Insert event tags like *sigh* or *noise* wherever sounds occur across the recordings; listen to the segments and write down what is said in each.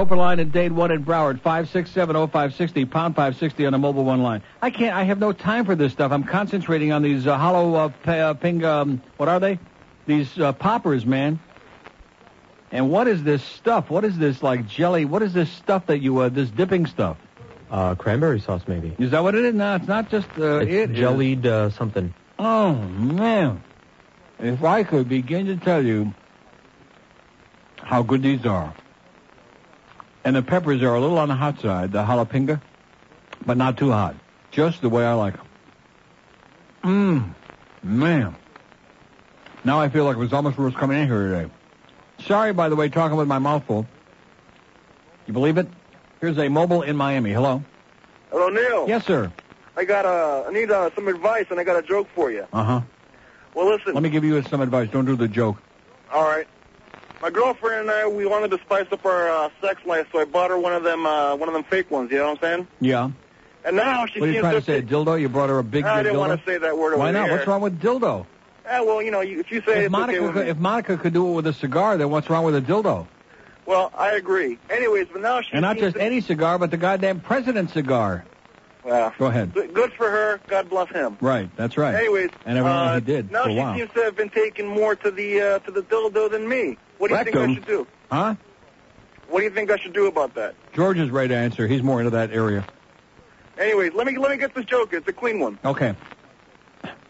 Open line in Dade 1 in Broward, 5670560, pound 560 on the mobile one line. I can't, I have no time for this stuff. I'm concentrating on these uh, hollow uh, pa- uh, ping, um, what are they? These uh, poppers, man. And what is this stuff? What is this, like, jelly? What is this stuff that you, uh, this dipping stuff? Uh, cranberry sauce, maybe. Is that what it is? No, it's not just, uh, it's it is- jellied uh, something. Oh, man. If I could begin to tell you how good these are. And the peppers are a little on the hot side, the jalapeno, but not too hot. Just the way I like them. Mmm, man. Now I feel like it was almost worth coming in here today. Sorry, by the way, talking with my mouth full. You believe it? Here's a mobile in Miami. Hello? Hello, Neil. Yes, sir. I got uh, I need uh, some advice, and I got a joke for you. Uh-huh. Well, listen. Let me give you some advice. Don't do the joke. All right. My girlfriend and I, we wanted to spice up our uh, sex life, so I bought her one of them, uh, one of them fake ones. You know what I'm saying? Yeah. And now she What are you trying to say? A dildo? You brought her a big, I didn't dildo? want to say that word Why not? the What's wrong with dildo? Ah, well, you know, you, if you say If it's Monica, okay could, if Monica could do it with a cigar, then what's wrong with a dildo? Well, I agree. Anyways, but now she And not just any cigar, but the goddamn president's cigar. Well, Go ahead. good good for her. God bless him. Right, that's right. Anyways, and evidently uh, he did now for a she while. seems to have been taking more to the uh, to the dildo than me. What do you think I should do? Huh? What do you think I should do about that? George is right to answer. He's more into that area. Anyways, let me let me get this joke. It's a clean one. Okay.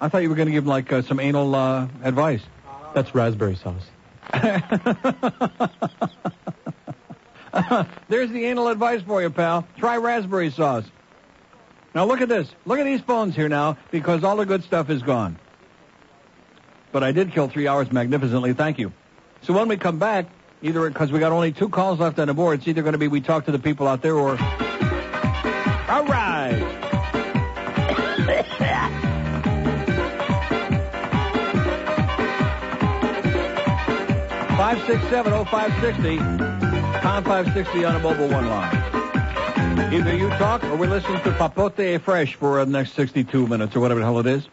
I thought you were going to give like uh, some anal uh, advice. That's raspberry sauce. *laughs* There's the anal advice for you, pal. Try raspberry sauce. Now look at this. Look at these phones here now, because all the good stuff is gone. But I did kill three hours magnificently. Thank you. So when we come back, either because we got only two calls left on the board, it's either going to be we talk to the people out there or. All right. Five six seven oh five sixty. Pound five sixty on a mobile one line. Either you talk or we listen to Papote Fresh for the next sixty two minutes or whatever the hell it is.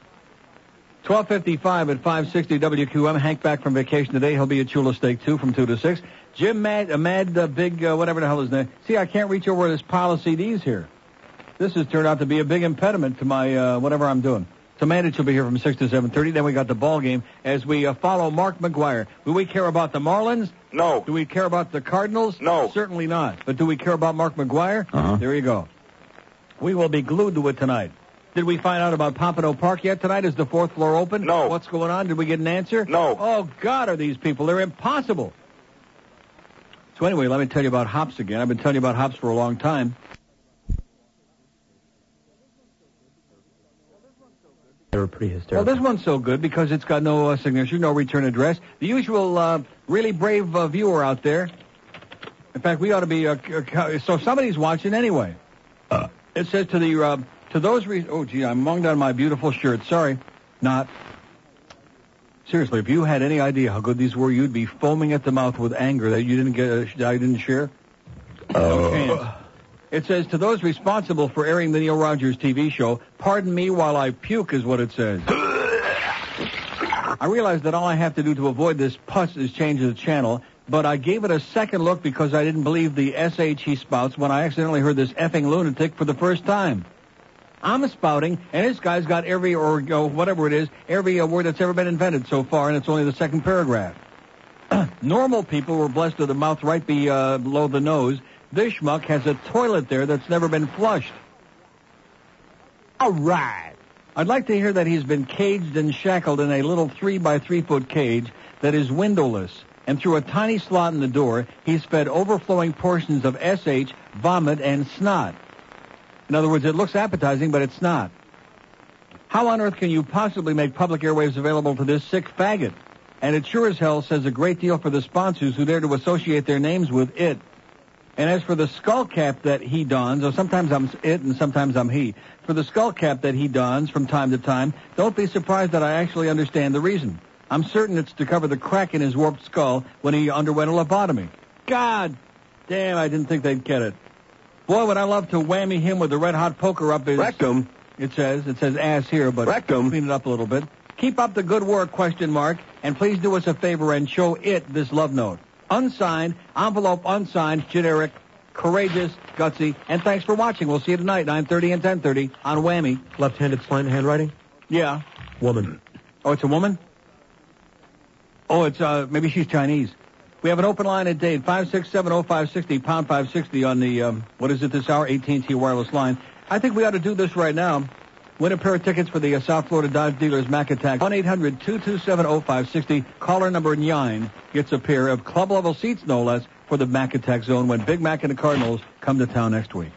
Twelve fifty five at five sixty WQM. Hank back from vacation today. He'll be at Shula Steak two from two to six. Jim Mad, uh, Mad, uh, big, uh, whatever the hell his name. See, I can't reach over this pile of CDs here. This has turned out to be a big impediment to my uh, whatever I'm doing. So Mandich will be here from 6 to 7.30. Then we got the ball game as we uh, follow Mark McGwire. Do we care about the Marlins? No. Do we care about the Cardinals? No. Certainly not. But do we care about Mark McGwire? Uh-huh. There you go. We will be glued to it tonight. Did we find out about Pompano Park yet tonight? Is the fourth floor open? No. What's going on? Did we get an answer? No. Oh, God, are these people? They're impossible. So anyway, let me tell you about hops again. I've been telling you about hops for a long time. They were pretty Well, this one's so good because it's got no uh, signature, no return address. The usual uh, really brave uh, viewer out there. In fact, we ought to be. Uh, c- c- so somebody's watching anyway. It says to the uh, to those. Re- oh, gee, I munged on my beautiful shirt. Sorry, not. Seriously, if you had any idea how good these were, you'd be foaming at the mouth with anger that you didn't get. Uh, I didn't share. No chance. It says to those responsible for airing the Neil Rogers TV show, pardon me while I puke is what it says. I realize that all I have to do to avoid this pus is change the channel, but I gave it a second look because I didn't believe the SH he spouts when I accidentally heard this effing lunatic for the first time. I'm spouting, and this guy's got every, or uh, whatever it is, every uh, word that's ever been invented so far, and it's only the second paragraph. *clears throat* Normal people were blessed with a mouth right uh, below the nose. This schmuck has a toilet there that's never been flushed. All right. I'd like to hear that he's been caged and shackled in a little three by three foot cage that is windowless, and through a tiny slot in the door, he's fed overflowing portions of SH, vomit, and snot. In other words, it looks appetizing, but it's not. How on earth can you possibly make public airwaves available to this sick faggot? And it sure as hell says a great deal for the sponsors who dare to associate their names with it. And as for the skull cap that he dons, or sometimes I'm it and sometimes I'm he, for the skull cap that he dons from time to time, don't be surprised that I actually understand the reason. I'm certain it's to cover the crack in his warped skull when he underwent a lobotomy. God damn, I didn't think they'd get it. Boy, would I love to whammy him with the red hot poker up his Rectum. It says it says ass here, but Rectum. clean it up a little bit. Keep up the good work, question mark, and please do us a favor and show it this love note. Unsigned, envelope unsigned, generic, courageous, gutsy, and thanks for watching. We'll see you tonight, 9.30 and 10.30 on Whammy. Left-handed slant handwriting? Yeah. Woman. Oh, it's a woman? Oh, it's, uh, maybe she's Chinese. We have an open line at Dade, 5670560, pound 560 on the, um, what is it this hour? AT&T wireless line. I think we ought to do this right now. Win a pair of tickets for the uh, South Florida Dodge Dealers Mac Attack. 1-800-227-0560. Caller number 9 gets a pair of club-level seats, no less, for the Mac Attack Zone when Big Mac and the Cardinals come to town next week.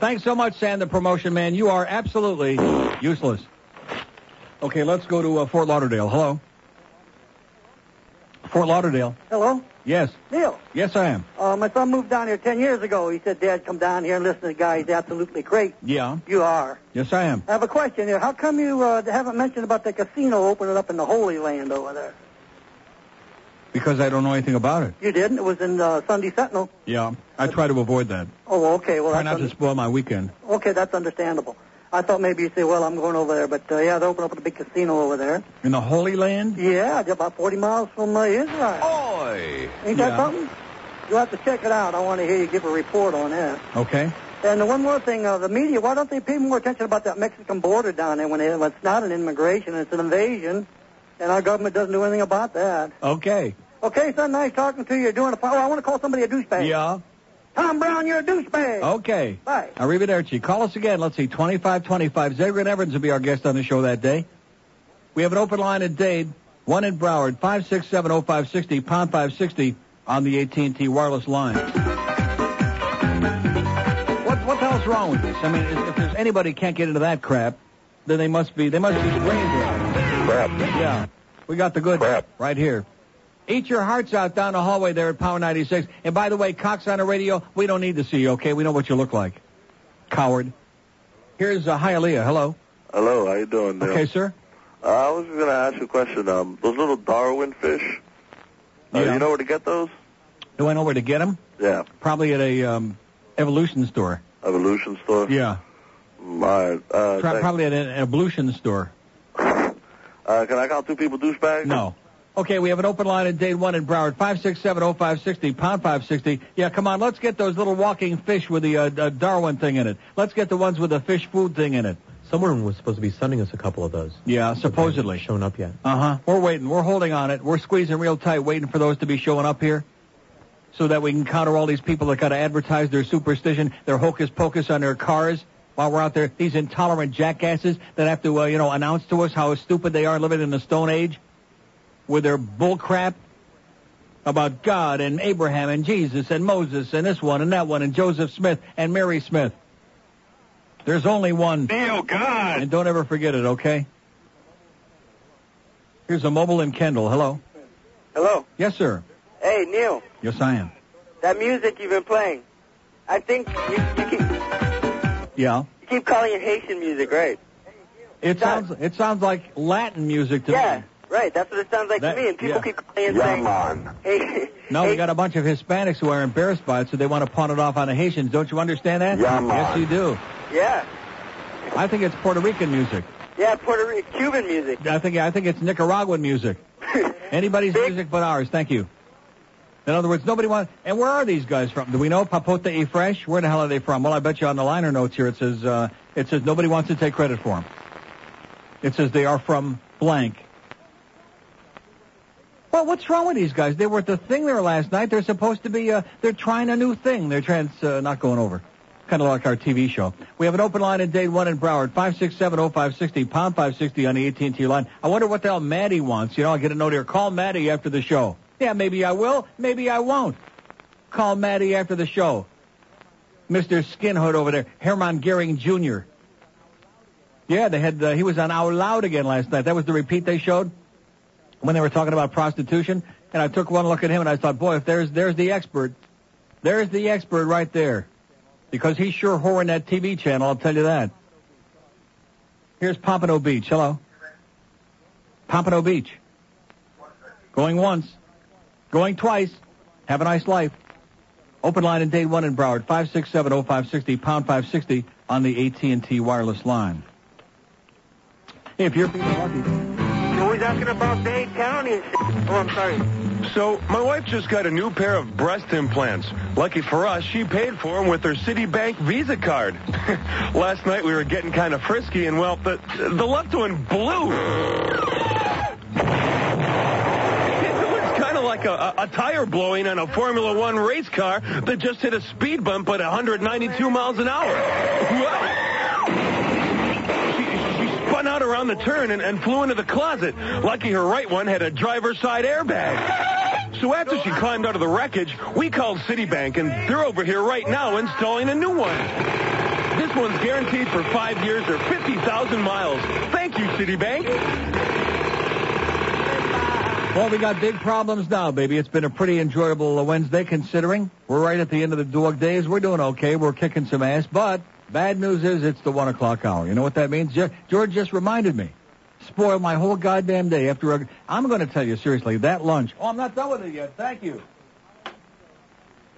Thanks so much, Sam, the promotion man. You are absolutely useless. Okay, let's go to uh, Fort Lauderdale. Hello? Fort Lauderdale. Hello? Yes. Neil, Yes, I am. uh, my son moved down here 10 years ago. He said, Dad, come down here and listen to the guy. He's absolutely great. Yeah. You are. Yes, I am. I have a question here. How come you uh, haven't mentioned about the casino opening up in the Holy Land over there? Because I don't know anything about it. You didn't? It was in uh, Sunday Sentinel. Yeah. I try to avoid that. Oh, okay. Well, Try that's not to spoil my weekend. okay. That's understandable. I thought maybe you'd say, well, I'm going over there. But, uh, yeah, they opened up a big casino over there. In the Holy Land? Yeah, just about 40 miles from uh, Israel. Oi! Ain't that Yeah. something? You'll have to check it out. I want to hear you give a report on that. Okay. And one more thing, uh, the media, why don't they pay more attention about that Mexican border down there when, it, when it's not an immigration, it's an invasion, and our government doesn't do anything about that. Okay. Okay, son, nice talking to you. You're doing a... Oh, I want to call somebody a douchebag. Yeah. Tom Brown, you're a douchebag. Okay. Bye. Arrivederci. Call us again. Let's see. 2525. Zagrin Evans will be our guest on the show that day. We have an open line at Dade. One in Broward. 5670560, pound 560 on the AT&T wireless line. What, what the hell's wrong with this? I mean, if, if there's anybody can't get into that crap, then they must be, they must be strange. Crap. Yeah. We got the good Crap. right here. Eat your hearts out down the hallway there at Power 96. And by the way, Cox on the radio, we don't need to see you, okay? We know what you look like. Coward. Here's uh, Hialeah. Hello. Hello, how you doing, Neil? Okay, sir. Uh, I was just gonna ask you a question. Um, those little Darwin fish. Uh, Yeah. You know where to get those? Do I know where to get them? Yeah, Probably at a um, evolution store. Evolution store. Yeah. My, uh, Pro- probably at an evolution store. *laughs* uh, can I call two people douchebags? No. Okay, we have an open line in Dade 1 in Broward. 5670560, pound 560. Yeah, come on, let's get those little walking fish with the uh, uh, Darwin thing in it. Let's get the ones with the fish food thing in it. Someone was supposed to be sending us a couple of those. Yeah, supposedly. Haven't shown up yet. Uh-huh. We're waiting. We're holding on it. We're squeezing real tight, waiting for those to be showing up here so that we can counter all these people that got to advertise their superstition, their hocus pocus on their cars while we're out there. These intolerant jackasses that have to, uh, you know, announce to us how stupid they are living in the Stone Age with their bull crap about God and Abraham and Jesus and Moses and this one and that one and Joseph Smith and Mary Smith. There's only one. Neil, God. And don't ever forget it, okay? Here's a mobile in Kendall. Hello. Hello. Yes, sir. Hey, Neil, Yes, I am. that music you've been playing, I think you, you, keep, Yeah. you keep calling it Haitian music, right? It sounds it sounds like Latin music to Yeah, me. Right. That's what it sounds like That- to me. And people yeah. keep calling it saying, hey, *laughs* No, hey, we got a bunch of Hispanics who are embarrassed by it, so they want to pawn it off on the Haitians. Don't you understand that? Yeah, yes, man. you do. yeah, I think it's Puerto Rican music. yeah, Puerto Rican, Cuban music. I think I think it's Nicaraguan music. *laughs* Anybody's Big- music but ours. Thank you. In other words, nobody wants. And where are these guys from? Do we know Papote y Fresh? Where the hell are they from? Well, I bet you on the liner notes here it says uh, it says nobody wants to take credit for them. It says they are from blank. Well, what's wrong with these guys? They were at the thing there last night. They're supposed to be. Uh, they're trying a new thing. They're uh, not going over. Kind of like our TV show. We have an open line in Dade 1 in Broward, 5670560, pound 560 on the AT&T line. I wonder what the hell Maddie wants. You know, I'll get a note here. Call Maddie after the show. Yeah, maybe I will. Maybe I won't. Call Maddie after the show. Mr. Skinhood over there, Herman Gehring Jr. Yeah, they had. Uh, he was on Out Loud again last night. That was the repeat they showed when they were talking about prostitution. And I took one look at him and I thought, boy, if there's there's the expert, there's the expert right there, because he's sure whoring that TV channel. I'll tell you that. Here's Pompano Beach. Hello. Pompano Beach. Going once. Going twice. Have a nice life. Open line in day one in Broward, 5670560, pound 560 on the AT&T wireless line. If you're feeling lucky. You're always asking about Dade County and shit. Oh, I'm sorry. So, my wife just got a new pair of breast implants. Lucky for us, she paid for them with her Citibank Visa card. *laughs* Last night we were getting kind of frisky, and well, the, the left one blew. Like a, a, a tire blowing on a Formula One race car that just hit a speed bump at 192 miles an hour. Out around the turn and, and flew into the closet. Lucky her right one had a driver's side airbag. So after she climbed out of the wreckage, we called Citibank, and they're over here right now installing a new one. This one's guaranteed for five years or 50,000 miles. Thank you, Citibank. Well, we got big problems now, baby. It's been a pretty enjoyable Wednesday considering. We're right at the end of the dog days. We're doing okay. We're kicking some ass. But bad news is it's the one o'clock hour. You know what that means? George just reminded me. Spoiled my whole goddamn day after a... I'm going to tell you seriously, that lunch... Oh, I'm not done with it yet. Thank you.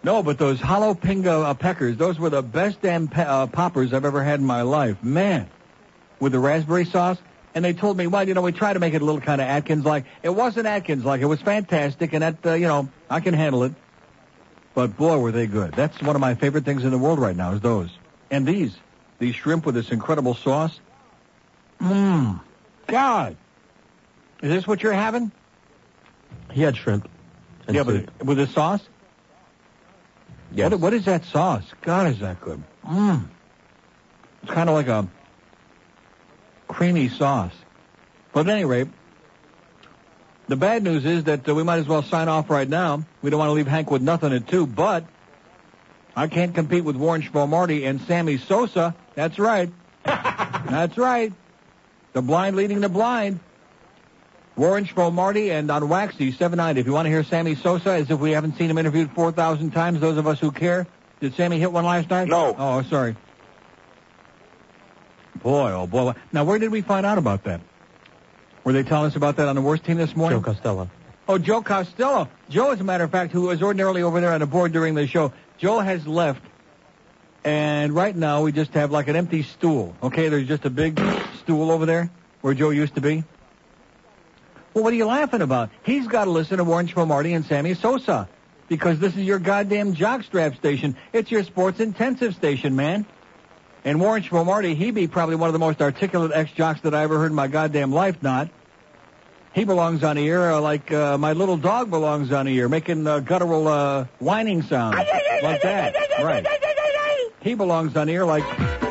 No, but those jalapeno uh, peckers, those were the best damn pe- uh, poppers I've ever had in my life. Man. With the raspberry sauce. And they told me, well, you know, we try to make it a little kind of Atkins-like. It wasn't Atkins-like. It was fantastic, and that, uh, you know, I can handle it. But boy, were they good. That's one of my favorite things in the world right now is those. And these. These shrimp with this incredible sauce. Mmm. God. Is this what you're having? He had shrimp. And yeah, soup. but with the sauce? Yes. What, what is that sauce? God, is that good. Mmm. It's kind of like a creamy sauce. But at any rate, the bad news is that uh, we might as well sign off right now. We don't want to leave Hank with nothing at two, but I can't compete with Warren Marty and Sammy Sosa. That's right. *laughs* That's right. The blind leading the blind. Warren Marty and on Waxy 790. If you want to hear Sammy Sosa, as if we haven't seen him interviewed 4,000 times, those of us who care. Did Sammy hit one last night? No. Oh, sorry. Boy, oh boy. Now, where did we find out about that? Were they telling us about that on the worst team this morning? Joe Costello. Oh, Joe Costello. Joe, as a matter of fact, who was ordinarily over there on the board during the show, Joe has left. And right now we just have like an empty stool. Okay, there's just a big stool over there where Joe used to be. Well, what are you laughing about? He's got to listen to Warren Marty and Sammy Sosa because this is your goddamn jockstrap station. It's your sports intensive station, man. And Warren Marty, he be probably one of the most articulate ex-jocks that I ever heard in my goddamn life, not. He belongs on the ear uh, like uh, my little dog belongs on the ear, making uh, guttural uh, whining sounds like that. Right. He belongs on ear like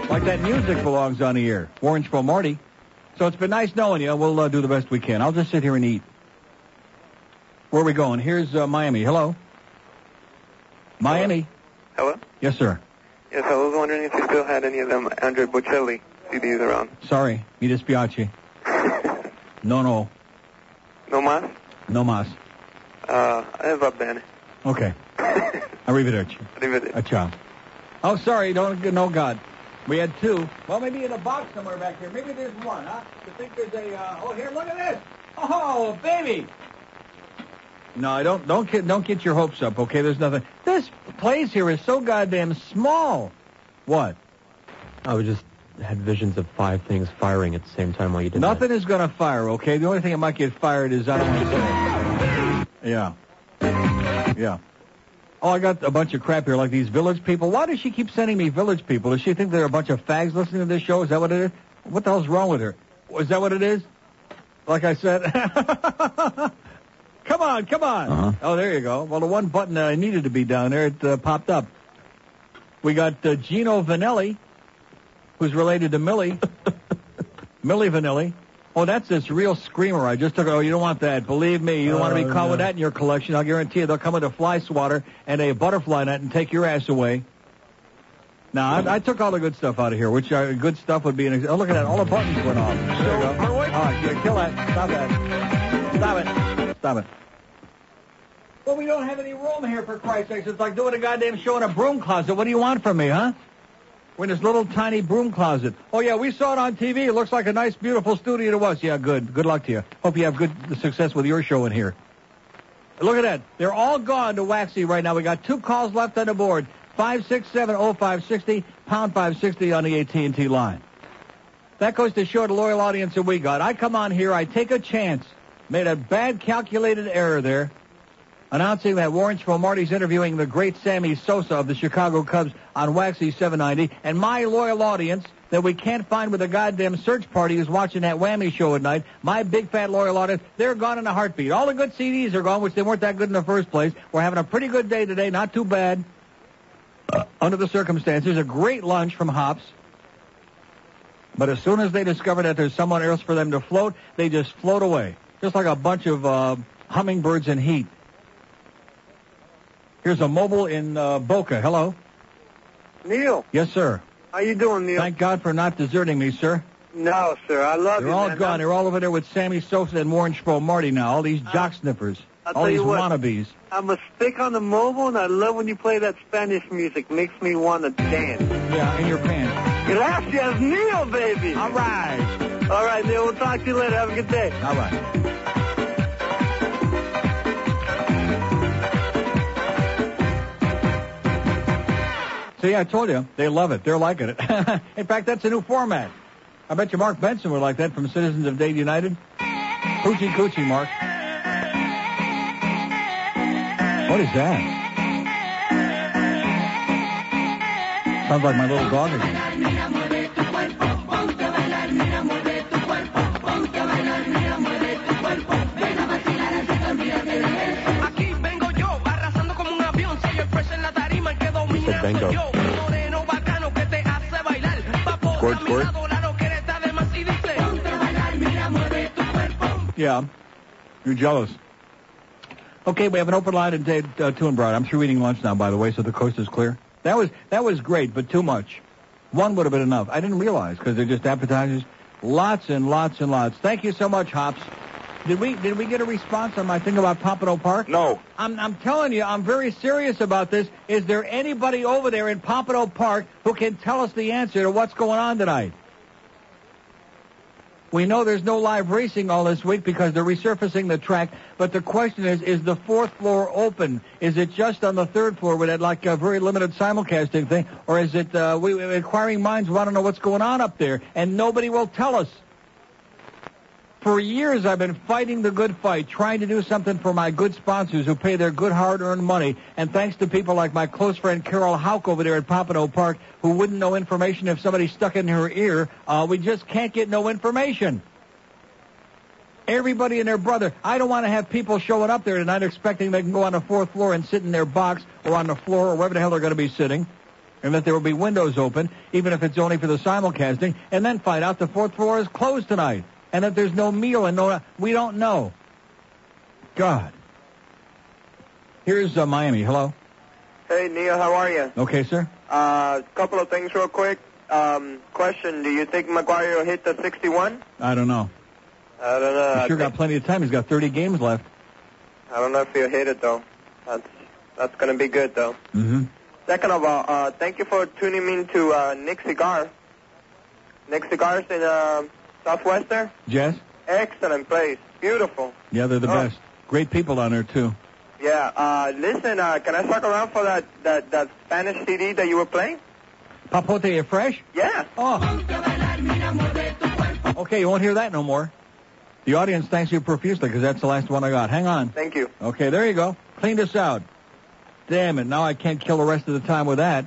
like that music belongs on the ear. Warren Marty. So it's been nice knowing you. We'll uh, do the best we can. I'll just sit here and eat. Where are we going? Here's uh, Miami. Hello. Miami. Hello? Yes, sir. Yes, I was wondering if you still had any of them Andre Bocelli CDs around. Sorry. Mi dispiace. *laughs* No, no. No mas? No mas. Uh, va bene. Okay. Arrivederci. Arrivederci. A ciao. Oh, sorry. Don't no God. We had two. Well, maybe in a box somewhere back here. Maybe there's one, huh? You think there's a? Uh, oh, here, look at this. Oh, baby. No, I don't. Don't get don't get your hopes up. Okay, there's nothing. This place here is so goddamn small. What? I was just had visions of five things firing at the same time while you did Nothing is gonna fire. Okay, the only thing that might get fired is I don't want to say. Yeah. Yeah. Oh, I got a bunch of crap here, like these village people. Why does she keep sending me village people? Does she think they're a bunch of fags listening to this show? Is that what it is? What the hell's wrong with her? Is that what it is? Like I said. *laughs* come on, come on. Uh-huh. Oh, there you go. Well, the one button that I needed to be down there, it uh, popped up. We got uh, Gino Vannelli, who's related to Millie. *laughs* Milli Vanilli. Oh, that's this real screamer. I just took it. Oh, you don't want that. Believe me, you don't want to be Oh, caught with that in your collection. I'll guarantee you they'll come with a fly swatter and a butterfly net and take your ass away. Now, I, I took all the good stuff out of here, which uh, good stuff would be an. Ex- oh, look at that. All the buttons went off. There you go. All right, yeah, kill that. Stop that. Stop it. Stop it. Well, we don't have any room here, for Christ's sake. It's like doing a goddamn show in a broom closet. What do you want from me, huh? We're in this little tiny broom closet. Oh, yeah, we saw it on TV. It looks like a nice, beautiful studio to us. Yeah, good. Good luck to you. Hope you have good success with your show in here. Look at that. They're all gone to Waxy right now. We got two calls left on the board. 5670560, pound 560 on the AT&T line. That goes to show the loyal audience that we got. I come on here, I take a chance. Made a bad calculated error there. announcing that Warrensville Marty's interviewing the great Sammy Sosa of the Chicago Cubs on Waxy 790, and my loyal audience that we can't find with a goddamn search party who's watching that whammy show at night, my big fat loyal audience, they're gone in a heartbeat. All the good CDs are gone, which they weren't that good in the first place. We're having a pretty good day today, not too bad. Uh, under the circumstances, a great lunch from Hops. But as soon as they discover that there's someone else for them to float, they just float away. Just like a bunch of uh, hummingbirds in heat. Here's a mobile in uh, Boca. Hello. Neil, Yes, sir. how you doing, Neil? Thank God for not deserting me, sir. no, sir, I love you. They're all man. gone. They're all over there with Sammy Sosa and Warren Sproul Marty now. All these uh, jock sniffers. I'll all these what. wannabes. I'm a stick on the mobile, and I love when you play that Spanish music. Makes me want to dance. Yeah, in your pants. Gracias, Neil, baby. All right. All right, Neil. We'll talk to you later. Have a good day. All right. See, I told you, they love it. They're liking it. *laughs* In fact, that's a new format. I bet you Mark Benson would like that from Citizens of Dade United. Hoochie coochie, Mark. What is that? Sounds like my little dog again. Tu cuerpo. Yeah, you're jealous. Okay, we have an open line Dade uh, Two and Broad. I'm through eating lunch now, by the way, so the coast is clear. That was that was great, but too much. One would have been enough. I didn't realize because they're just appetizers. Lots and lots and lots. Thank you so much, Hops. Did we did we get a response on my thing about Pompano Park? No. I'm I'm telling you, I'm very serious about this. Is there anybody over there in Pompano Park who can tell us the answer to what's going on tonight? We know there's no live racing all this week because they're resurfacing the track, but the question is, is the fourth floor open? Is it just on the third floor with that like a very limited simulcasting thing, or is it, uh, we, inquiring minds want to know what's going on up there, and nobody will tell us. For years, I've been fighting the good fight, trying to do something for my good sponsors who pay their good hard-earned money. And thanks to people like my close friend Carol Hauk over there at Pompano Park, who wouldn't know information if somebody stuck it in her ear, uh, we just can't get no information. Everybody and their brother. I don't want to have people showing up there tonight expecting they can go on the fourth floor and sit in their box or on the floor or wherever the hell they're going to be sitting. And that there will be windows open, even if it's only for the simulcasting, and then find out the fourth floor is closed tonight. And that there's no meal and no, we don't know. God. Here's uh, Miami. Hello. Hey, Neil, how are you? Okay, sir. Uh, couple of things real quick. Um, question, do you think McGwire will hit the 61? I don't know. I don't know. He's sure got plenty of time. He's got 30 games left. I don't know if he'll hit it, though. That's, that's going to be good, though. Mm-hmm. Second of all, uh, thank you for tuning in to uh, Nick Cigar. Nick Cigars in uh, Southwest there. Jess? Excellent place. Beautiful. Yeah, they're the Oh. best. Great people down there, too. Yeah. Uh, listen, uh, can I talk around for that, that, that Spanish CD that you were playing? Papote fresh? Yeah. Oh. Okay, you won't hear that no more. The audience thanks you profusely because that's the last one I got. Hang on. Thank you. Okay, there you go. Clean this out. Damn it, now I can't kill the rest of the time with that.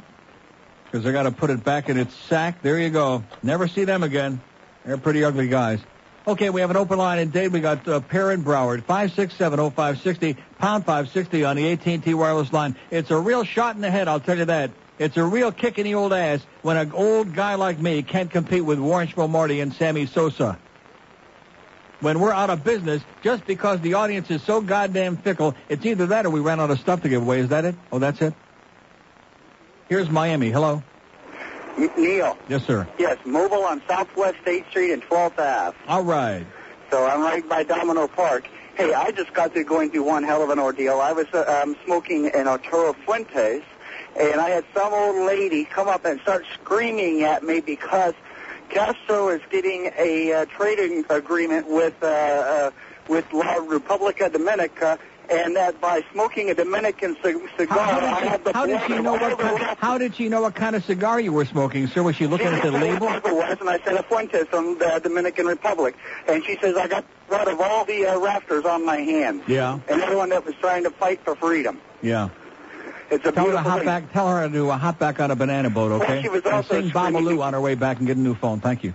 Because I got to put it back in its sack. There you go. Never see them again. They're pretty ugly guys. Okay, we have an open line in Dade. We got uh, Perrin Broward, 5670560, pound 560 on the AT&T wireless line. It's a real shot in the head, I'll tell you that. It's a real kick in the old ass when an old guy like me can't compete with Warrensville Marty and Sammy Sosa. When we're out of business, just because the audience is so goddamn fickle, it's either that or we ran out of stuff to give away. Is that it? Oh, that's it? Here's Miami. Hello. Neil. Yes, sir. Yes, mobile on Southwest State Street and 12th Ave. All right. So I'm right by Domino Park. Hey, I just got through going through one hell of an ordeal. I was uh, um, smoking an Arturo Fuentes, and I had some old lady come up and start screaming at me because Castro is getting a uh, trading agreement with uh, uh, with La Republica Dominica, and that by smoking a Dominican c- cigar, I had the How did she know what kind, how did she know what kind of cigar you were smoking, sir? Was she looking at the label? It was, and I said a Fuentes from the Dominican Republic, and she says I got blood of all the uh, rafters on my hand, Yeah, and everyone that was trying to fight for freedom. yeah. It's a Tell her to hop thing. back. Tell her to do a hop back on a banana boat, okay? Well, she was and also sing screaming- Babaloo on her way back and get a new phone. Thank you.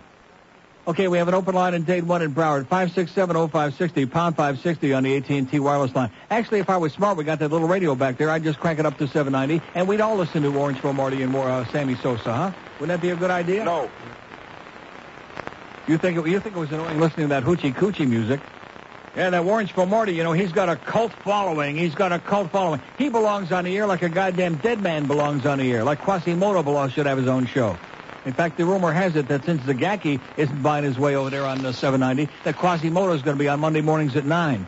Okay, we have an open line in Dade 1 in Broward, 5670560, pound 560 on the AT&T wireless line. Actually, if I was smart, we got that little radio back there. I'd just crank it up to 790, and we'd all listen to Orange Phil Marty and more uh, Sammy Sosa, huh? Wouldn't that be a good idea? No. You think it, you think it was annoying listening to that hoochie coochie music? Yeah, that Orange Phil Marty, you know, he's got a cult following. He's got a cult following. He belongs on the air like a goddamn dead man belongs on the air, like Quasimodo belongs, should have his own show. In fact, the rumor has it that since Zagacki isn't buying his way over there on the 790, that Quasimodo is going to be on Monday mornings at 9.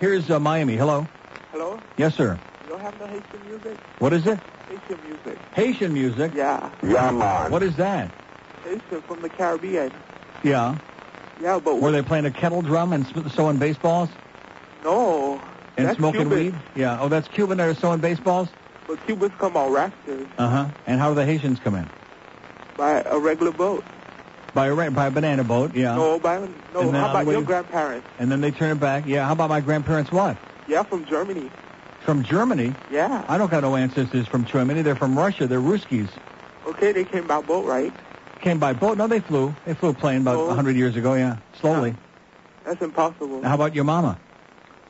Here's uh, Miami. Hello? Hello? Yes, sir. You don't have no Haitian music? What is it? Haitian music. Haitian music? Yeah. Yeah, man. What is that? Haitian from the Caribbean. Yeah. Yeah, but Were they playing a kettle drum and sp- sewing baseballs? no. And that's smoking Cuban. weed? Yeah. Oh, that's Cuban. They're sewing baseballs? But Cubans come out rafters Uh huh. And how do the Haitians come in? by a regular boat. By a ra- by a banana boat, yeah. No, by no. And How about your grandparents? And then they turn it back. Yeah. How about my grandparents? What? Yeah, from Germany. From Germany? Yeah. I don't got no ancestors from Germany. They're from Russia. They're Ruskies. Okay, they came by boat, right? Came by boat. No, they flew. They flew a plane about a Oh. 100 years ago, yeah. Slowly. That's impossible. How about your mama?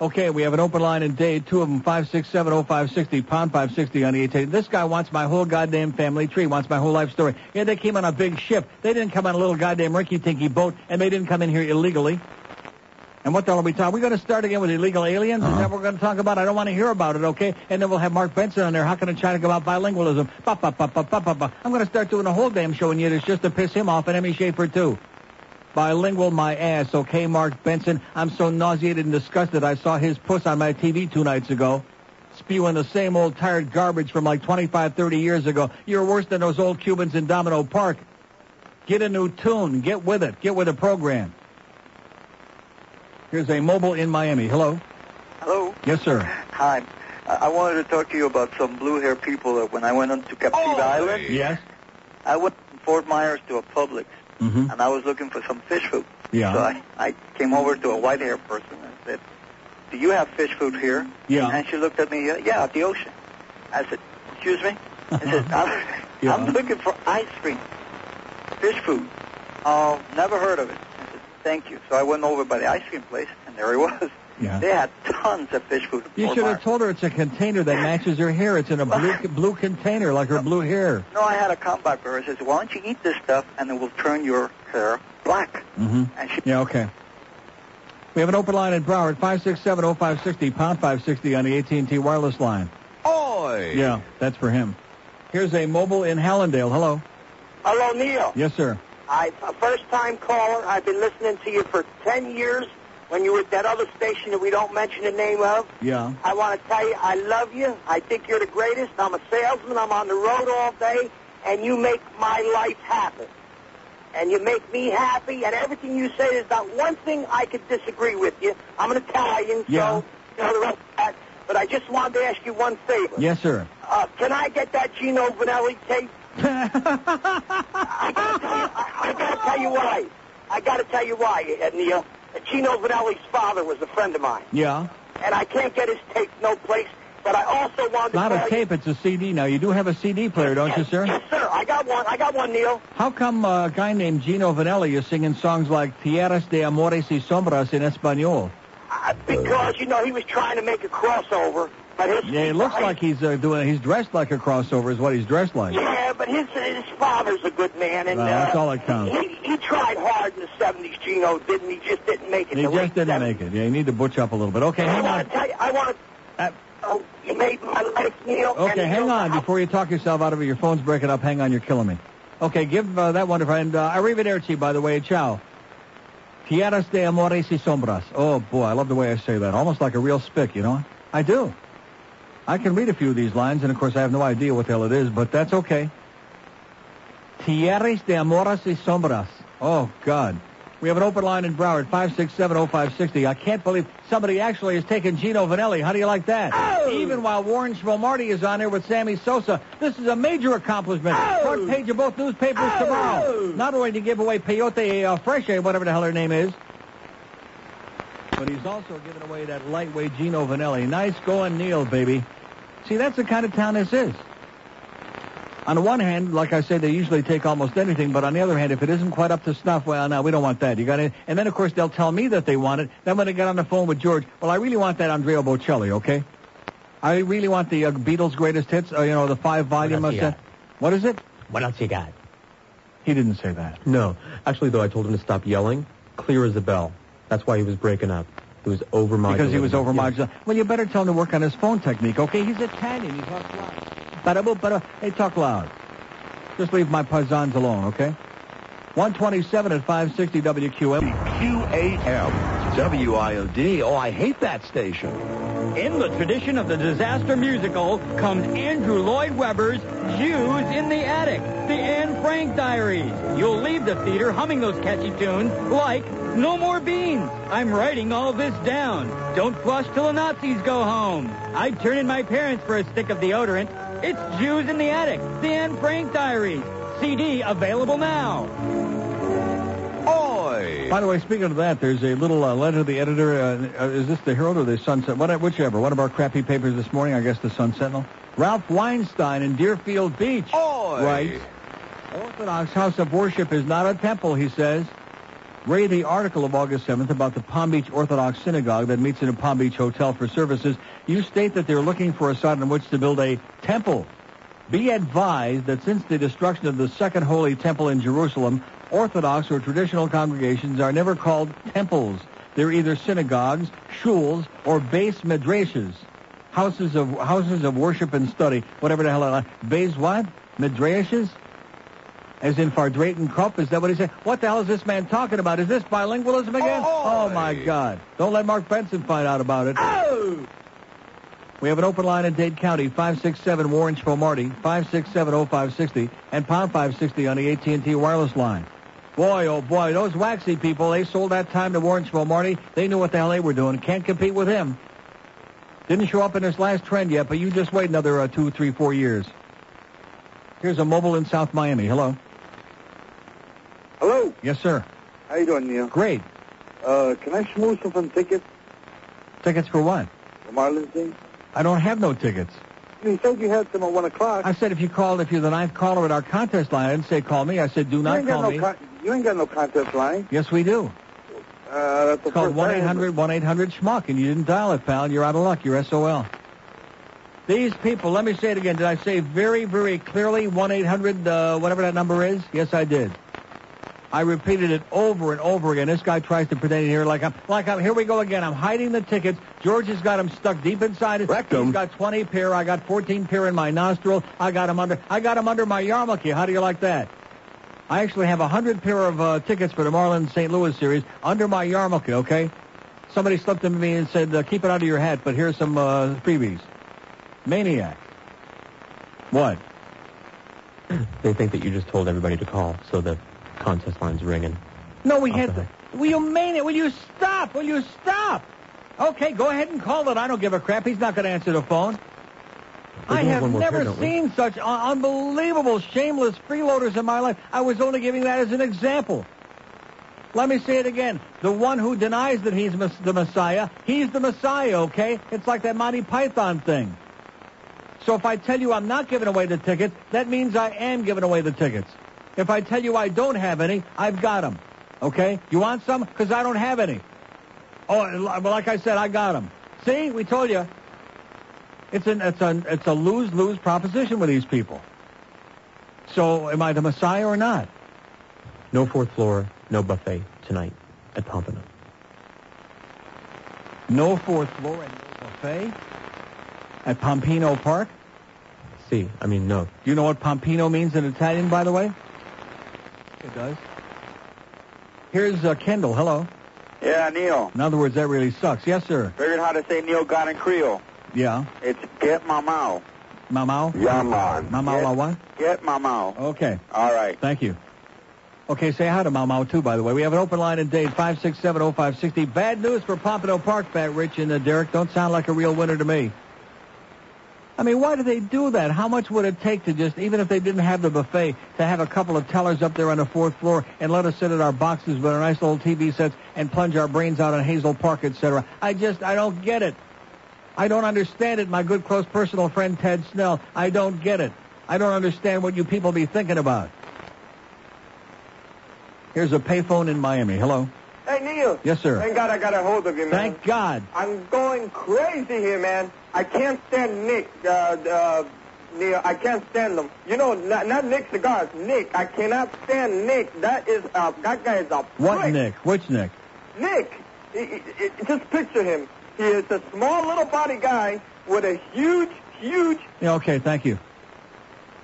Okay, we have an open line in Dade. Two of them, 5670560, pound 560 on the 880. This guy wants my whole goddamn family tree, wants my whole life story. Yeah, they came on a big ship. They didn't come on a little goddamn rinky-tinky boat, and they didn't come in here illegally. And what the hell are we talking? We're going to start again with illegal aliens? Is that what we're going to talk about? I don't want to hear about it, okay? And then we'll have Mark Benson on there. How can to go about bilingualism? Ba, ba, ba, ba, ba, ba, ba. I'm going to start doing a whole damn show in Yiddish just to piss him off and Emmy Schaefer, too. Bilingual my ass, okay, Mark Benson? I'm so nauseated and disgusted I saw his puss on my TV two nights ago. Spewing the same old tired garbage from like 25, 30 years ago. You're worse than those old Cubans in Domino Park. Get a new tune. Get with it. Get with the program. Here's a mobile in Miami. Hello? Hello. Yes, sir. Hi. I I wanted to talk to you about some blue hair people that when I went on to Captiva oh, Island, Yes? I went from Fort Myers to a Publix, Mm-hmm. and I was looking for some fish food. Yeah. So I, I came over to a white hair person and said, do you have fish food here? Yeah. And she looked at me, yeah, at the ocean. I said, excuse me? I said, *laughs* I'm, Yeah. I'm looking for ice cream, fish food. Oh, never heard of it. I said, thank you. So I went over by the ice cream place, and there he was. Yeah. They had tons of fish food. You should have told her it's a container that matches her hair. It's in a blue blue container like her blue hair. No, I had a comeback for her. I said, why don't you eat this stuff, and it will turn your hair black. Mm-hmm. And she Yeah, okay. We have an open line in Broward, 5670560, pound 560 on the AT&T wireless line. Oi! Yeah, that's for him. Here's a mobile in Hallandale. Hello. Hello, Neil. Yes, sir. I'm a first-time caller. I've been listening to you for 10 years when you were at that other station that we don't mention the name of. Yeah. I want to tell you I love you. I think you're the greatest. I'm a salesman. I'm on the road all day, and you make my life happen. And you make me happy, and everything you say is not one thing I could disagree with you. I'm an Italian, Yeah. so, you know, the rest of that. But I just wanted to ask you one favor. Yes, sir. Uh, can I get that Gino Vannelli tape? *laughs* I gotta you, I, I gotta tell you why. I gotta tell you why, Neil. Gino Vannelli's father was a friend of mine, Yeah. and I can't get his tape no place. But I also wanted not to a tell tape, it's a CD. Now, you do have a CD player, don't you, sir? Yes, sir. I got one. I got one, Neil. How come uh, a guy named Gino Vannelli is singing songs like Tierras de Amores y Sombras in Espanol? Uh, because you know he was trying to make a crossover, but his Yeah, it looks like he's uh, doing. He's dressed like a crossover, is what he's dressed like. Yeah, but his his father's a good man, and Well, that's uh, all that counts. He, he tried hard in the '70s. Gino didn't. He just didn't make it. He just didn't 70s. make it. Yeah, you need to butch up a little bit. Okay, I hang want on. to tell you. I want to. Uh, Oh, you made my life, Neil. Okay, hang on. I- Before you talk yourself out of it, your phone's breaking up. Hang on, you're killing me. Okay, give uh, that one to friend. Uh, arrivederci, by the way. Ciao. Tierras de Amores y Sombras. Oh, boy, I love the way I say that. Almost like a real spick, you know? I do. I can read a few of these lines, and of course I have no idea what the hell it is, but that's okay. Tierras de Amores y Sombras. Oh, God. We have an open line in Broward, 5670560. I can't believe somebody actually has taken Gino Vannelli. How do you like that? Even while Warren Marty is on there with Sammy Sosa. This is a major accomplishment. Front page of both newspapers tomorrow. Not only to give away Peyote uh, Fresh, whatever the hell her name is, but he's also giving away that lightweight Gino Vannelli. Nice going, Neil, baby. See, that's the kind of town this is. On the one hand, like I said, they usually take almost anything, but on the other hand, if it isn't quite up to snuff, well, no, we don't want that. You got it. And then, of course, they'll tell me that they want it. Then when I get on the phone with George, well, I really want that Andrea Bocelli, okay? I really want the uh, Beatles' greatest hits, uh, you know, the five volume of that. What is it? What else you got? He didn't say that. No. Actually, though, I told him to stop yelling. Clear as a bell. That's why he was breaking up. He was over Because he was over Well, you better tell him to work on his phone technique, okay? He's Italian. He talks loud. Bada-boop, bada. Hey, talk loud. Just leave my paisans alone, okay? 127 at 560 WQM. QAM. WIOD. Oh, I hate that station. In the tradition of the disaster musical comes Andrew Lloyd Webber's Jews in the Attic, the Anne Frank Diaries. You'll leave the theater humming those catchy tunes like No More Beans. I'm writing all this down. Don't flush till the Nazis go home. I'd turn in my parents for a stick of deodorant. It's Jews in the Attic, the Anne Frank Diaries. CD available now. Oi! By the way, speaking of that, there's a little uh, letter to the editor. Uh, uh, is this the Herald or the Sunset? What, whichever. One of our crappy papers this morning, I guess the Sun Sentinel. Ralph Weinstein in Deerfield Beach Oi! writes, Orthodox house of worship is not a temple, he says. Read the article of August 7th about the Palm Beach Orthodox Synagogue that meets in a Palm Beach hotel for services. You state that they're looking for a site on which to build a temple. Be advised that since the destruction of the second holy temple in Jerusalem, Orthodox or traditional congregations are never called temples. They're either synagogues, shuls, or base midrashes, houses of houses of worship and study, whatever the hell. Base what? Midrashes? As in Fardrate and Krupp? Is that what he said? What the hell is this man talking about? Is this bilingualism again? Oh, my God. Don't let Mark Benson find out about it. Oh! We have an open line in Dade County, 567 Warren Marty, 5670560, and pound 560 on the AT&T wireless line. Boy, oh boy, those waxy people, they sold that time to Warren Marty. They knew what the hell they were doing. Can't compete with him. Didn't show up in this last trend yet, but you just wait another uh, two, three, four years. Here's a mobile in South Miami. Hello. Hello. Yes, sir. How you doing, Neil? Great. Uh, can I schmooze some some tickets Tickets for what? for Marlins game? I don't have no tickets. You said you had some at one o'clock. I said if you called, if you're the ninth caller at our contest line, I didn't say call me. I said do you not got call no me. con- you ain't got no contest line. yes, we do. Uh, that's the It's called 1-800-1-800 schmuck, and you didn't dial it, pal. You're out of luck. You're SOL. These people, let me say it again. Did I say very, very clearly 1-800, uh, whatever that number is? Yes, I did. I repeated it over and over again. This guy tries to pretend here like I'm, like I'm, here we go again. I'm hiding the tickets. George has got them stuck deep inside his Rectum. He's got 20 pair. I got 14 pair in my nostril. I got them under, I got 'em under my yarmulke. How do you like that? I actually have a hundred pair of uh, tickets for the Marlins St. Louis series under my yarmulke. Okay, somebody slipped them to me and said, uh, "Keep it under your hat," but here's some uh, freebies. Maniac. What? *clears throat* They think that you just told everybody to call, so the contest line's ringing. No, we had. the will you maniac? Will you stop? Will you stop? Okay, go ahead and call it. I don't give a crap. He's not going to answer the phone. We're I have never here, don't we? seen such un- unbelievable, shameless freeloaders in my life. I was only giving that as an example. Let me say it again. The one who denies that he's the Messiah, he's the Messiah, okay? It's like that Monty Python thing. So if I tell you I'm not giving away the tickets, that means I am giving away the tickets. If I tell you I don't have any, I've got them. Okay? You want some? Because I don't have any. Oh, well, like I said, I got them. See? We told you. It's an it's a it's a lose lose proposition with these people. So am I the Messiah or not? No fourth floor, no buffet tonight at Pompano. No fourth floor and no buffet at Pompino Park. See, I mean, no. Do you know what Pompino means in Italian, by the way? It does. Here's uh, Kendall. Hello. Yeah, Neil. In other words, that really sucks. Yes, sir. Figured how to say Neil God in Creole. Yeah. It's get my mouth. Mamau? Yeah, man. Mamau la what? Get my mouth. Okay. All right. Thank you. Okay, say hi to Mau Mau too, by the way. We have an open line in Dade, 5670560. Bad news for Pompano Park, Fat Rich and uh, Derek. Don't sound like a real winner to me. I mean, why do they do that? How much would it take to just, even if they didn't have the buffet, to have a couple of tellers up there on the fourth floor and let us sit at our boxes with our nice little TV sets and plunge our brains out on Hazel Park, etc.? I just, I don't get it. I don't understand it, my good close personal friend Ted Snell. I don't get it. I don't understand what you people be thinking about. Here's a payphone in Miami. Hello. Hey, Neil. Yes, sir. Thank God I got a hold of you, man. Thank God. I'm going crazy here, man. I can't stand Nick, uh, uh, Neil. I can't stand him. You know, not, not Nick Cigars. Nick. I cannot stand Nick. That is, uh, that guy is a What prick. Nick? Which Nick? Nick. He- he- he- just picture him. He is a small little body guy with a huge, huge. Yeah, okay, thank you.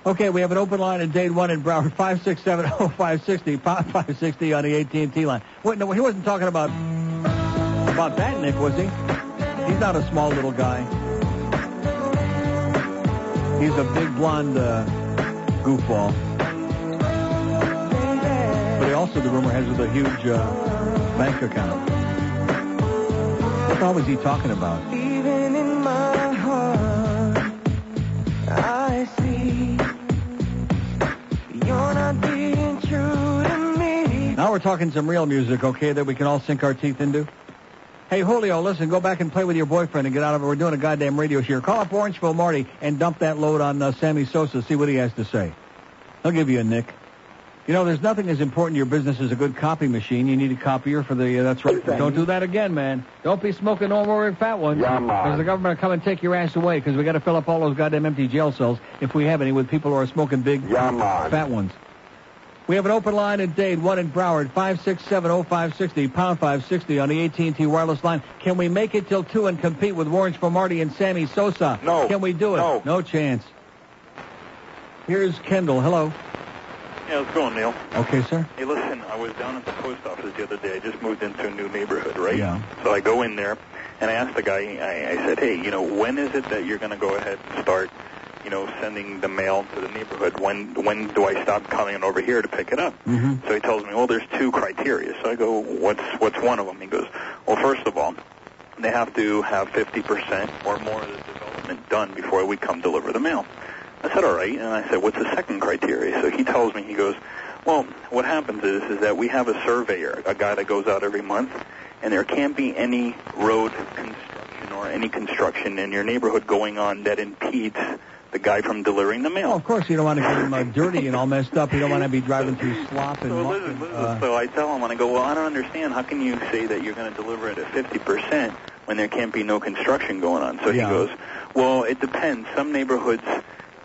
Okay, we have an open line in Dade 1 in Broward, *laughs* 5670560, pound 560 on the AT&T line. Wait, no, he wasn't talking about about that, Nick, was he? He's not a small little guy. He's a big blonde uh, goofball. But he also, the rumor has, with a huge uh, bank account. What the hell was he talking about? Even in my heart, I see you're not being true to me. Now we're talking some real music, okay, that we can all sink our teeth into. Hey, Julio, listen, go back and play with your boyfriend and get out of it. We're doing a goddamn radio show. Call up Orangeville Marty and dump that load on uh, Sammy Sosa. See what he has to say. He'll give you a nick. You know, there's nothing as important to your business as a good copy machine. You need a copier for the. Uh, that's right. Don't do that again, man. Don't be smoking no more fat ones. Yeah. Because the government will come and take your ass away. Because we got to fill up all those goddamn empty jail cells if we have any with people who are smoking big Yeah, fat ones. We have an open line in Dade, one in Broward, 5670560, pound 560 on the AT&T wireless line. Can we make it till 2 and compete with Orange for Marty and Sammy Sosa? No. Can we do it? No. No chance. Here's Kendall. Hello. Yeah, how's it going, Neil? Okay, sir. Hey, listen, I was down at the post office the other day. I just moved into a new neighborhood, right? Yeah. So I go in there, and I asked the guy, I, I said, hey, you know, when is it that you're going to go ahead and start, you know, sending the mail to the neighborhood? When when do I stop coming over here to pick it up? Mm-hmm. So he tells me, well, there's two criteria. So I go, what's what's one of them? He goes, well, first of all, they have to have 50% or more of the development done before we come deliver the mail. I said, all right. And I said, what's the second criteria? So he tells me, he goes, well, what happens is, is that we have a surveyor, a guy that goes out every month, and there can't be any road construction or any construction in your neighborhood going on that impedes the guy from delivering the mail. Oh, of course, you don't want to get him uh, dirty and all messed up. You don't want to be driving through slop and So muck listen, uh, so I tell him, and I go, well, I don't understand. How can you say that you're going to deliver it at 50% when there can't be no construction going on? So Yeah. he goes, well, it depends. Some neighborhoods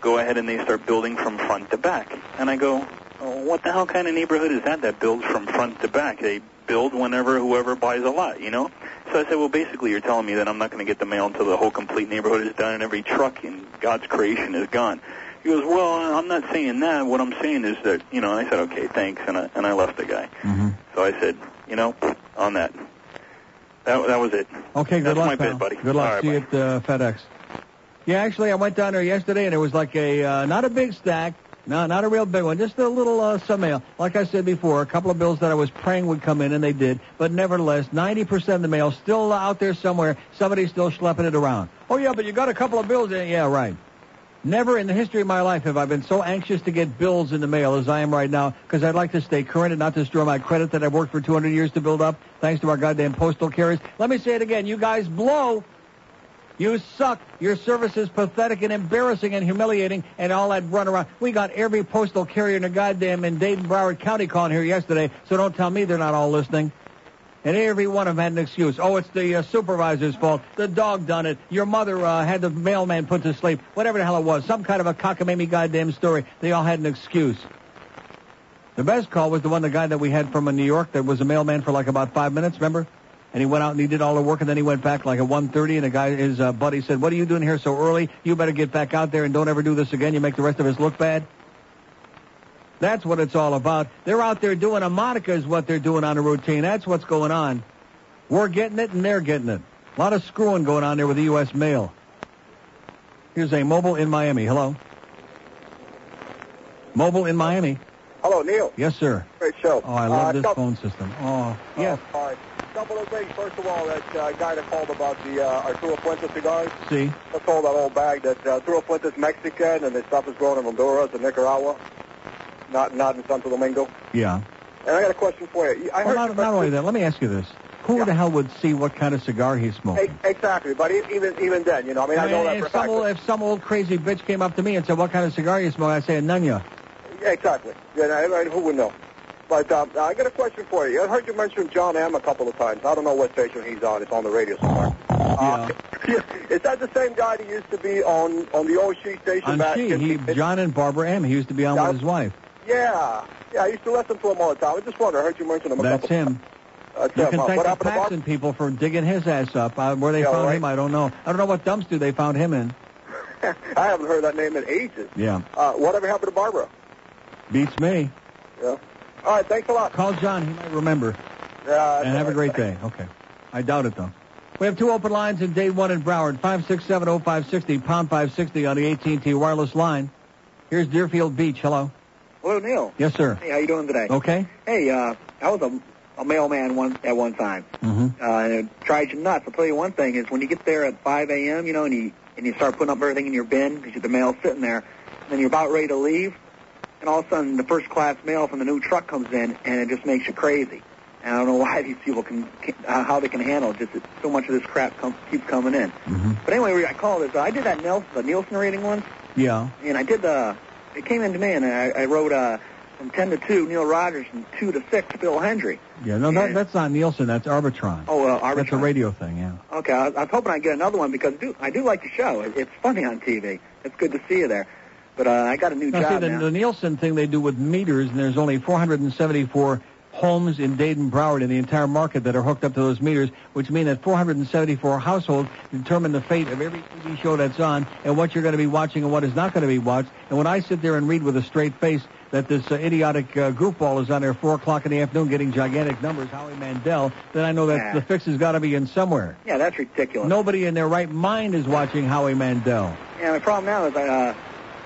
go ahead and they start building from front to back. And I go, what the hell kind of neighborhood is that that builds from front to back? They build whenever whoever buys a lot, you know? So I said, well, basically you're telling me that I'm not going to get the mail until the whole complete neighborhood is done and every truck in God's creation is gone. He goes, well, I'm not saying that. What I'm saying is that, you know, I said, okay, thanks, and I, and I left the guy. Mm-hmm. So I said, you know, on that. That, that was it. Okay, good That's luck, my pal. bid, buddy. Good luck. Right, See you at uh, FedEx. Yeah, actually, I went down there yesterday, and it was like a uh, not a big stack, no, not a real big one, just a little uh, some mail. Like I said before, a couple of bills that I was praying would come in, and they did. But nevertheless, 90% of the mail still out there somewhere. Somebody's still schlepping it around. Oh yeah, but you got a couple of bills in. Yeah, right. Never in the history of my life have I been so anxious to get bills in the mail as I am right now because I'd like to stay current and not destroy my credit that I've worked for 200 years to build up thanks to our goddamn postal carriers. Let me say it again. You guys blow. You suck. Your service is pathetic and embarrassing and humiliating and all that run around. We got every postal carrier in the goddamn in Dade and Broward County calling here yesterday, so don't tell me they're not all listening. And every one of them had an excuse. Oh, it's the uh, supervisor's fault. The dog done it. Your mother uh, had the mailman put to sleep. Whatever the hell it was. Some kind of a cockamamie goddamn story. They all had an excuse. The best call was the one, the guy that we had from New York that was a mailman for like about five minutes, remember? And he went out and he did all the work and then he went back like at 1.30 and the guy, his uh, buddy said, what are you doing here so early? You better get back out there and don't ever do this again. You make the rest of us look bad. That's what it's all about. They're out there doing a Monica is what they're doing on a routine. That's what's going on. We're getting it and they're getting it. A lot of screwing going on there with the U.S. mail. Here's a mobile in Miami. Hello. Mobile in Miami. Hello, Neil. Yes, sir. Great show. Oh, I love Uh, this phone system. Oh, yes. Right. Couple of things. First of all, that uh, guy that called about the uh, Arturo Fuentes cigars. See? I told that old bag that uh, Arturo Fuentes Mexican and the stuff is grown in Honduras and Nicaragua, not not in Santo Domingo. Yeah. And I got a question for you. I Well, heard not, not only that, let me ask you this. Who the hell would see what kind of cigar he's smoking? Exactly, but even even then, you know, I mean, I, know that for a if, some old, if some old crazy bitch came up to me and said, what kind of cigar you smoke, I'd say a Nunya. Yeah, exactly. Yeah, I, I, who would know? But um, I got a question for you. I heard you mention John M. a couple of times. I don't know what station he's on. It's on the radio somewhere. Uh, *laughs* is that the same guy that used to be on on the old She station On back She, he, John and Barbara M. He used to be on with his wife. Yeah, yeah. I used to listen to him all the time. I just wonder. I heard you mention him a That's couple. him. That's You him. can Uh, thank the Paxson people for digging his ass up. Uh, where they Yeah, found right. him, I don't know. I don't know what dumpster they found him in. *laughs* I haven't heard that name in ages. Yeah. Uh, whatever happened to Barbara? Beats me. Yeah. All right. Thanks a lot. Call John. He might remember. Yeah. and have a great day. Okay. I doubt it, though. We have two open lines in day one in Broward, 5670560, pound 560 on the AT&T wireless line. Here's Deerfield Beach. Hello. Hello, Neil. Yes, sir. Hey, how you doing today? Okay. Hey, uh, I was a, a mailman one at one time. Mm-hmm. Uh, and it drives you nuts. I'll tell you one thing is when you get there at 5 a.m., you know, and you and you start putting up everything in your bin because you have the mail's sitting there, and then you're about ready to leave, and all of a sudden the first class mail from the new truck comes in, and it just makes you crazy. And I don't know *laughs* why these people can, can uh, how they can handle it. Just that so much of this crap com- keeps coming in. Mm-hmm. But anyway, I called this. I did that Nielsen, the Nielsen rating once, Yeah. and I did the. It came into me, and I, I wrote uh, from 10 to 2 Neil Rogers, and 2 to 6 Bill Hendry. Yeah, no, that, that's not Nielsen. That's Arbitron. Oh, uh, That's a radio thing, yeah. Okay, I, I was hoping I'd get another one because I do, I do like the show. It, it's funny on TV. It's good to see you there. But uh, I got a new Now, see, job the, now. the Nielsen thing they do with meters, and there's only 474 homes in Dayton, Broward, in the entire market that are hooked up to those meters, which mean that 474 households determine the fate of every TV show that's on and what you're going to be watching and what is not going to be watched. And when I sit there and read with a straight face that this uh, idiotic uh, goofball is on there 4 o'clock in the afternoon getting gigantic numbers, Howie Mandel, then I know that Yeah. the fix has got to be in somewhere. yeah, that's ridiculous. Nobody in their right mind is watching Howie Mandel. Yeah, the problem now is I, uh,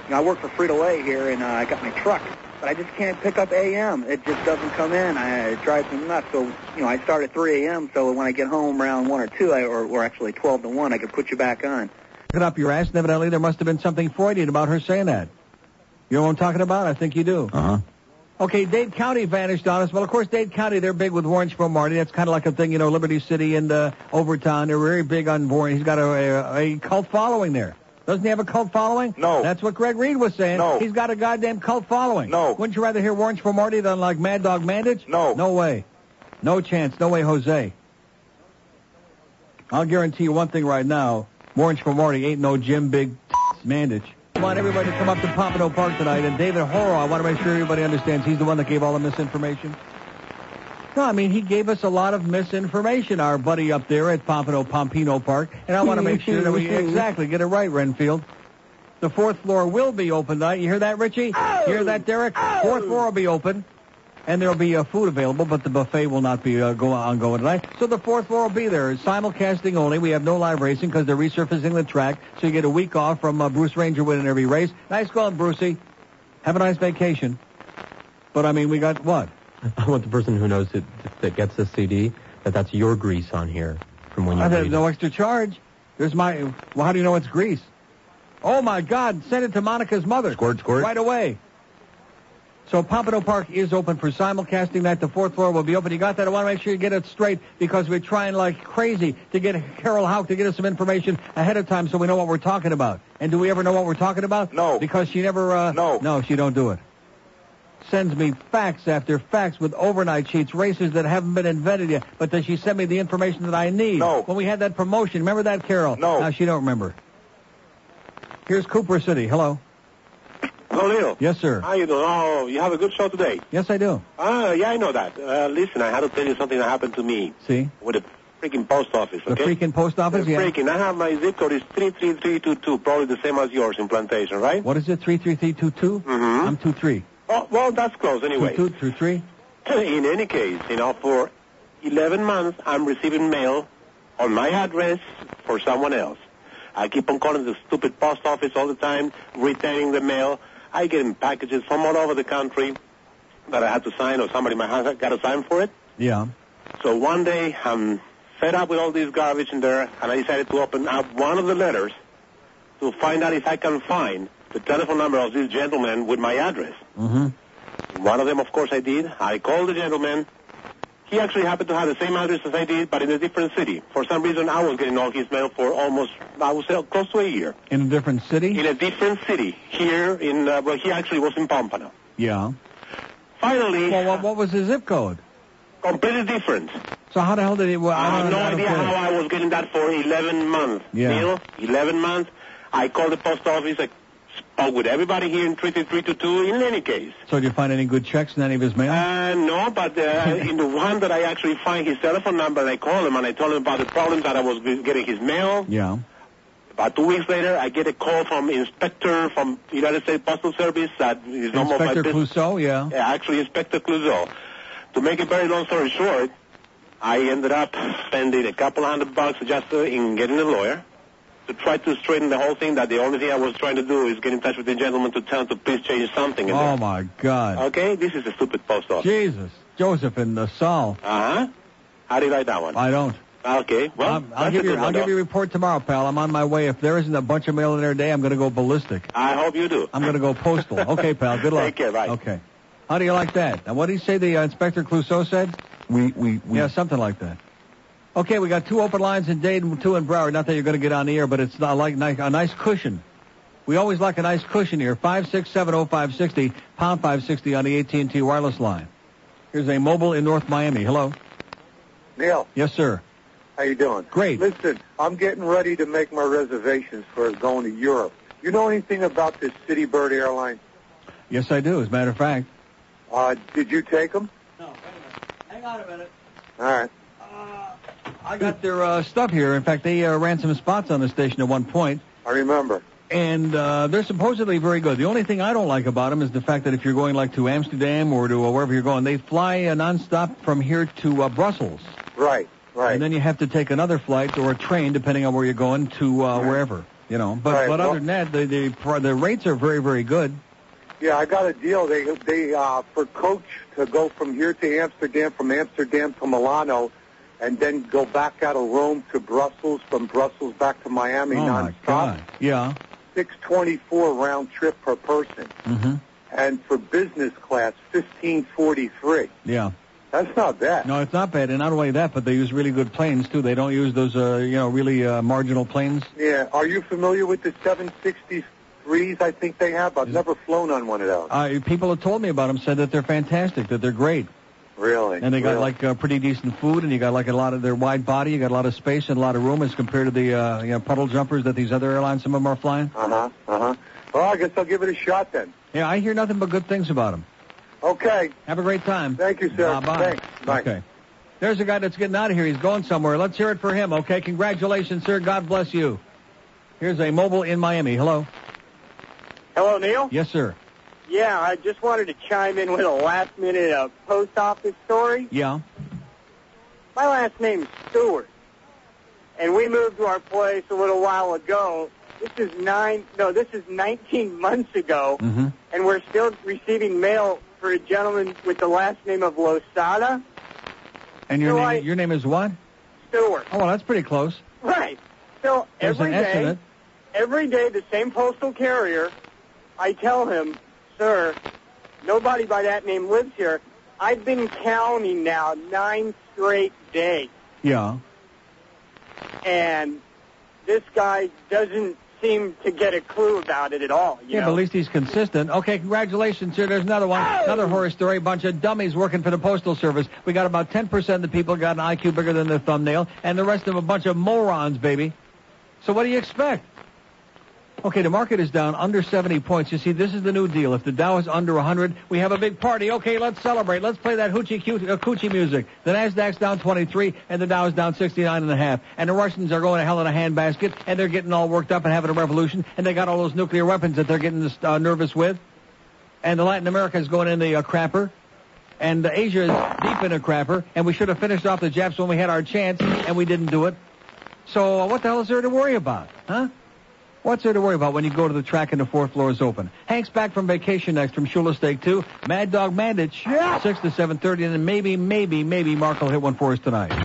you know, I work for Frito Lay here, and uh, I got my truck, but I just can't pick up AM. It just doesn't come in. I, it drives me nuts. So, you know, I start at 3 a.m. So when I get home around one or two, I, or, or actually 12 to 1, I can put you back on. it up your ass. and Evidently, there must have been something Freudian about her saying that. You know what I'm talking about? I think you do. Uh huh. Okay, Dade County vanished on us. Well, of course, Dade County, they're big with Warrensville Marty. That's kind of like a thing, you know, Liberty City and uh, Overtown. They're very big on Warren. He's got a, a, a cult following there. Doesn't he have a cult following? No. That's what Greg Reed was saying. No. He's got a goddamn cult following. No. Wouldn't you rather hear Warrensville Marty than like Mad Dog Mandich? No. No way. No chance. No way, Jose. I'll guarantee you one thing right now. Warrensville Marty ain't no Jim Big Mandich. I want everybody to come up to Pompano Park tonight. And David Horrow, I want to make sure everybody understands he's the one that gave all the misinformation. No, I mean, he gave us a lot of misinformation, our buddy up there at Pompano Pompino Park. And I want to make sure that we *laughs* exactly get it right, Renfield. The fourth floor will be open tonight. You hear that, Richie? You hear that, Derek? Fourth floor will be open. And there'll be uh, food available, but the buffet will not be uh, go ongoing tonight. So the fourth floor will be there. It's Simulcasting only. We have no live racing because they're resurfacing the track. So you get a week off from uh, Bruce Ranger winning every race. Nice going, Brucey. Have a nice vacation. But I mean, we got what? *laughs* I want the person who knows it that gets this CD that that's your grease on here from when you there's read no extra charge. There's my. Well, how do you know it's grease? Oh my God! Send it to Monica's mother. Squirt, squirt. Right away. So Pompano Park is open for simulcasting night. The fourth floor will be open. You got that? I want to make sure you get it straight because we're trying like crazy to get Carol Hauk to get us some information ahead of time so we know what we're talking about. And do we ever know what we're talking about? No. Because she never. Uh, No. No, she don't do it. Sends me fax after fax with overnight sheets, races that haven't been invented yet. But does she send me the information that I need? No. When we had that promotion, remember that, Carol? No. Now she don't remember. Here's Cooper City. Hello. Hello, Neil. Yes, sir. How you doing? Oh, you have a good show today. Yes, I do. Ah, yeah, I know that. Uh, listen, I had to tell you something that happened to me See? with the freaking post office, Okay? The freaking post office, The yeah. freaking. I have my zip code is 33322, probably the same as yours in Plantation, right? What is it? Three three three two two. Mm-hmm. I'm two three. Oh, well, that's close anyway. Two two two three. *clears throat* In any case, you know, for 11 months, I'm receiving mail on my address for someone else. I keep on calling the stupid post office all the time, returning the mail. I get in packages from all over the country. that I had to sign, or somebody in my house got to sign for it. Yeah. So one day, I'm fed up with all this garbage in there, and I decided to open up one of the letters to find out if I can find the telephone number of this gentleman with my address. Mm-hmm. One of them, of course, I did. I called the gentleman. He actually happened to have the same address as I did, but in a different city. For some reason, I was getting all his mail for almost, I would say, close to a year. In a different city? In a different city. Here in, uh, well, he actually was in Pompano. Yeah. Finally. Well, what, what was his zip code? Completely different. So how the hell did he? Well, I I have no idea how I was getting that for 11 months. Yeah. Neil, 11 months. I called the post office. I spoke with everybody here in 33322 in any case. So did you find any good checks in any of his mail? Uh, no, but uh, *laughs* in the one that I actually find his telephone number, and I call him and I told him about the problems that I was getting his mail. yeah. About two weeks later, I get a call from inspector from United States Postal Service that is no more Inspector. Clouseau, yeah. Yeah, actually, Inspector Clouseau. To make a very long story short, I ended up spending a couple hundred bucks just uh, in getting a lawyer to try to straighten the whole thing. That the only thing I was trying to do is get in touch with the gentleman to tell him to please change something. In Oh my God. Okay, this is a stupid post office. Jesus. Joseph in the Saul. Uh huh. How do you like that one? I don't. Okay, well, I'll, I'll that's give a you. good I'll give you a report tomorrow, pal. I'm on my way. If there isn't a bunch of mail in there today, I'm going to go ballistic. I hope you do. I'm going to go postal. Okay, pal. Good luck. Take care, bye. Okay. How do you like that? And what did he say? The uh, Inspector Clouseau said. We, we, we. Yeah, something like that. Okay, we got two open lines in Dade and, two in Broward. Not that you're going to get on the air, but it's not like a nice cushion. We always like a nice cushion here. Five six seven oh five sixty pound five sixty on the AT and T wireless line. Here's a mobile in North Miami. Hello. Neil, Yes, sir. how you doing? Great. Listen, I'm getting ready to make my reservations for going to Europe. You know anything about this City Bird airline? Yes, I do. As a matter of fact. Uh, did you take them? No. Hang on a minute. All right. I got their uh, stuff here. In fact, they uh, ran some spots on the station at one point. I remember. And uh, they're supposedly very good. The only thing I don't like about them is the fact that if you're going like to Amsterdam or to uh, wherever you're going, they fly uh, nonstop from here to uh, Brussels. Right, right. And then you have to take another flight or a train, depending on where you're going, to uh, wherever. You know, but Right, but well- other than that, the the the rates are very very good. Yeah, I got a deal. They they uh, for coach to go from here to Amsterdam, from Amsterdam to Milano, and then go back out of Rome to Brussels, from Brussels back to Miami oh nonstop. Yeah. Six twenty-four round trip per person, hmm and for business class, fifteen forty-three. Yeah. That's not bad. No, it's not bad. And not only that, but they use really good planes too. They don't use those uh, you know really uh, marginal planes. Yeah. Are you familiar with the 763s? I think they have. I've never flown on one of those. Uh, people have told me about them, said that they're fantastic, that they're great. Really? And they got Really? like uh, pretty decent food, and you got like a lot of their wide body. You got a lot of space and a lot of room as compared to the uh, you know, puddle jumpers that these other airlines, some of them are flying. Uh huh. Uh huh. Well, I guess I'll give it a shot then. Yeah, I hear nothing but good things about them. Okay. Have a great time. Thank you, sir. Bye-bye. Thanks. Bye. Okay. There's a guy that's getting out of here. He's going somewhere. Let's hear it for him. Okay. Congratulations, sir. God bless you. Here's a mobile in Miami. Hello. Hello, Neil. Yes, sir. Yeah, I just wanted to chime in with a last minute uh, post office story. Yeah. My last name's Stewart, and we moved to our place a little while ago. This is nine, no, this is 19 months ago, Mm-hmm. and we're still receiving mail for a gentleman with the last name of Losada And your So name, I- your name is what? Stewart. Oh, well, that's pretty close. Right. So There's every an S in day, every day, the same postal carrier, I tell him, sir, nobody by that name lives here. I've been counting now nine straight days, Yeah. and this guy doesn't seem to get a clue about it at all. You yeah, know? but at least he's consistent. Okay, congratulations, sir. There's another one. Oh! Another horror story. A bunch of dummies working for the Postal Service. We got about 10% of the people got an IQ bigger than their thumbnail, and the rest of them a bunch of morons, baby. So what do you expect? Okay, the market is down under 70 points. You see, this is the new deal. If the Dow is under 100, we have a big party. Okay, let's celebrate. Let's play that hoochie uh, coochie music. The Nasdaq's down 23, and the Dow is down 69 and a half. And the Russians are going to hell in a handbasket, and they're getting all worked up and having a revolution, and they got all those nuclear weapons that they're getting uh, nervous with. And the Latin America is going in the uh, crapper. And Asia is deep in a crapper, and we should have finished off the Japs when we had our chance, and we didn't do it. So uh, what the hell is there to worry about, huh? What's there to worry about when you go to the track and the fourth floor is open? Hank's back from vacation next from Shula Steak 2. Mad Dog Mandich, 6 to 7.30, and then maybe, maybe, maybe Mark will hit one for us tonight.